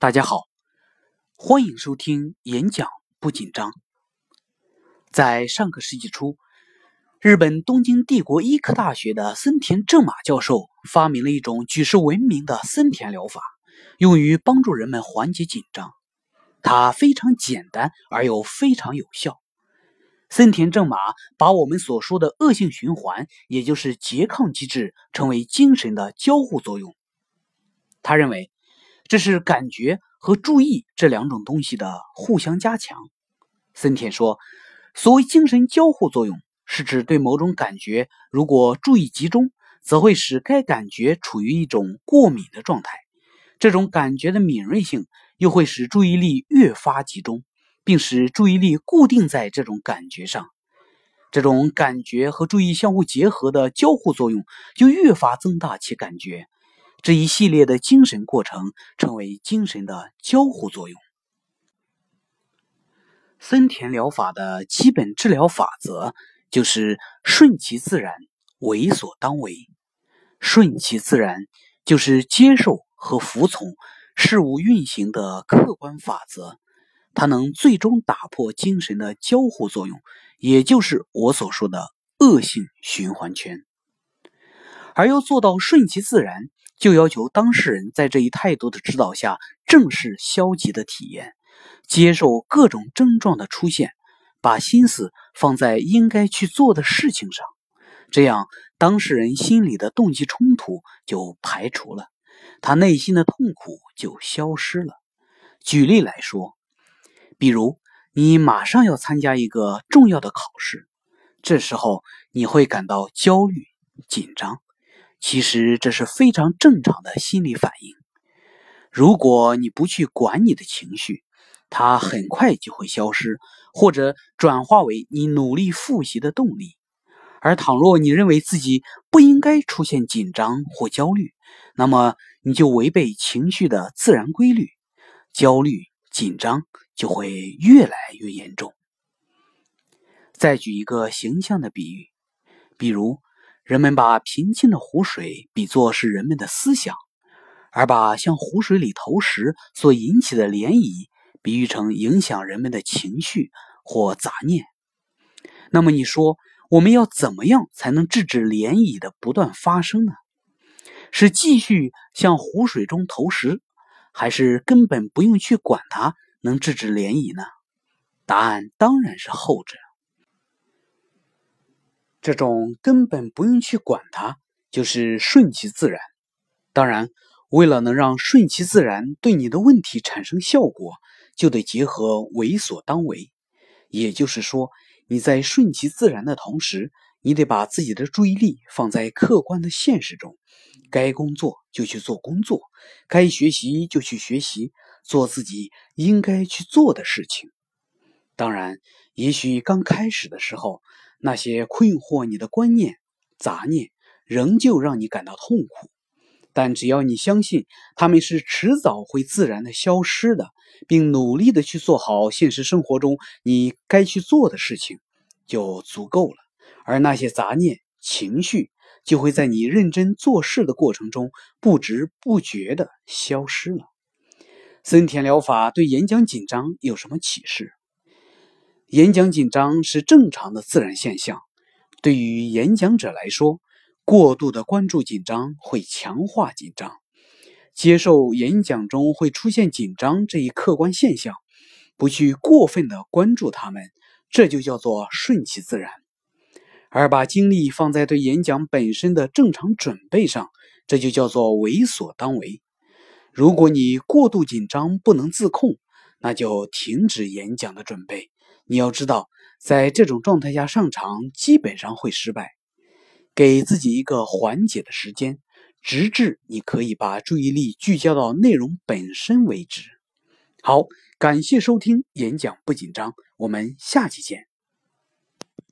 大家好，欢迎收听演讲不紧张。在上个世纪初，日本东京帝国医科大学的森田正马教授发明了一种举世闻名的森田疗法，用于帮助人们缓解紧张。它非常简单而又非常有效。森田正马把我们所说的恶性循环，也就是拮抗机制，称为精神的交互作用。他认为。这是感觉和注意这两种东西的互相加强。森田说，所谓精神交互作用，是指对某种感觉，如果注意集中，则会使该感觉处于一种过敏的状态。这种感觉的敏锐性又会使注意力越发集中，并使注意力固定在这种感觉上。这种感觉和注意相互结合的交互作用，就越发增大其感觉。这一系列的精神过程称为精神的交互作用。森田疗法的基本治疗法则就是顺其自然，为所当为。顺其自然就是接受和服从事物运行的客观法则，它能最终打破精神的交互作用，也就是我所说的恶性循环圈。而要做到顺其自然。就要求当事人在这一态度的指导下，正视消极的体验，接受各种症状的出现，把心思放在应该去做的事情上，这样当事人心里的动机冲突就排除了，他内心的痛苦就消失了。举例来说，比如你马上要参加一个重要的考试，这时候你会感到焦虑、紧张。其实这是非常正常的心理反应。如果你不去管你的情绪，它很快就会消失，或者转化为你努力复习的动力。而倘若你认为自己不应该出现紧张或焦虑，那么你就违背情绪的自然规律，焦虑、紧张就会越来越严重。再举一个形象的比喻，比如。人们把平静的湖水比作是人们的思想，而把向湖水里投石所引起的涟漪比喻成影响人们的情绪或杂念。那么你说，我们要怎么样才能制止涟漪的不断发生呢？是继续向湖水中投石，还是根本不用去管它，能制止涟漪呢？答案当然是后者。这种根本不用去管它，就是顺其自然。当然，为了能让顺其自然对你的问题产生效果，就得结合为所当为。也就是说，你在顺其自然的同时，你得把自己的注意力放在客观的现实中，该工作就去做工作，该学习就去学习，做自己应该去做的事情。当然，也许刚开始的时候。那些困惑你的观念、杂念，仍旧让你感到痛苦。但只要你相信他们是迟早会自然的消失的，并努力的去做好现实生活中你该去做的事情，就足够了。而那些杂念、情绪，就会在你认真做事的过程中不知不觉的消失了。森田疗法对演讲紧张有什么启示？演讲紧张是正常的自然现象。对于演讲者来说，过度的关注紧张会强化紧张。接受演讲中会出现紧张这一客观现象，不去过分的关注他们，这就叫做顺其自然。而把精力放在对演讲本身的正常准备上，这就叫做为所当为。如果你过度紧张不能自控，那就停止演讲的准备。你要知道，在这种状态下上场基本上会失败。给自己一个缓解的时间，直至你可以把注意力聚焦到内容本身为止。好，感谢收听演讲不紧张，我们下期见。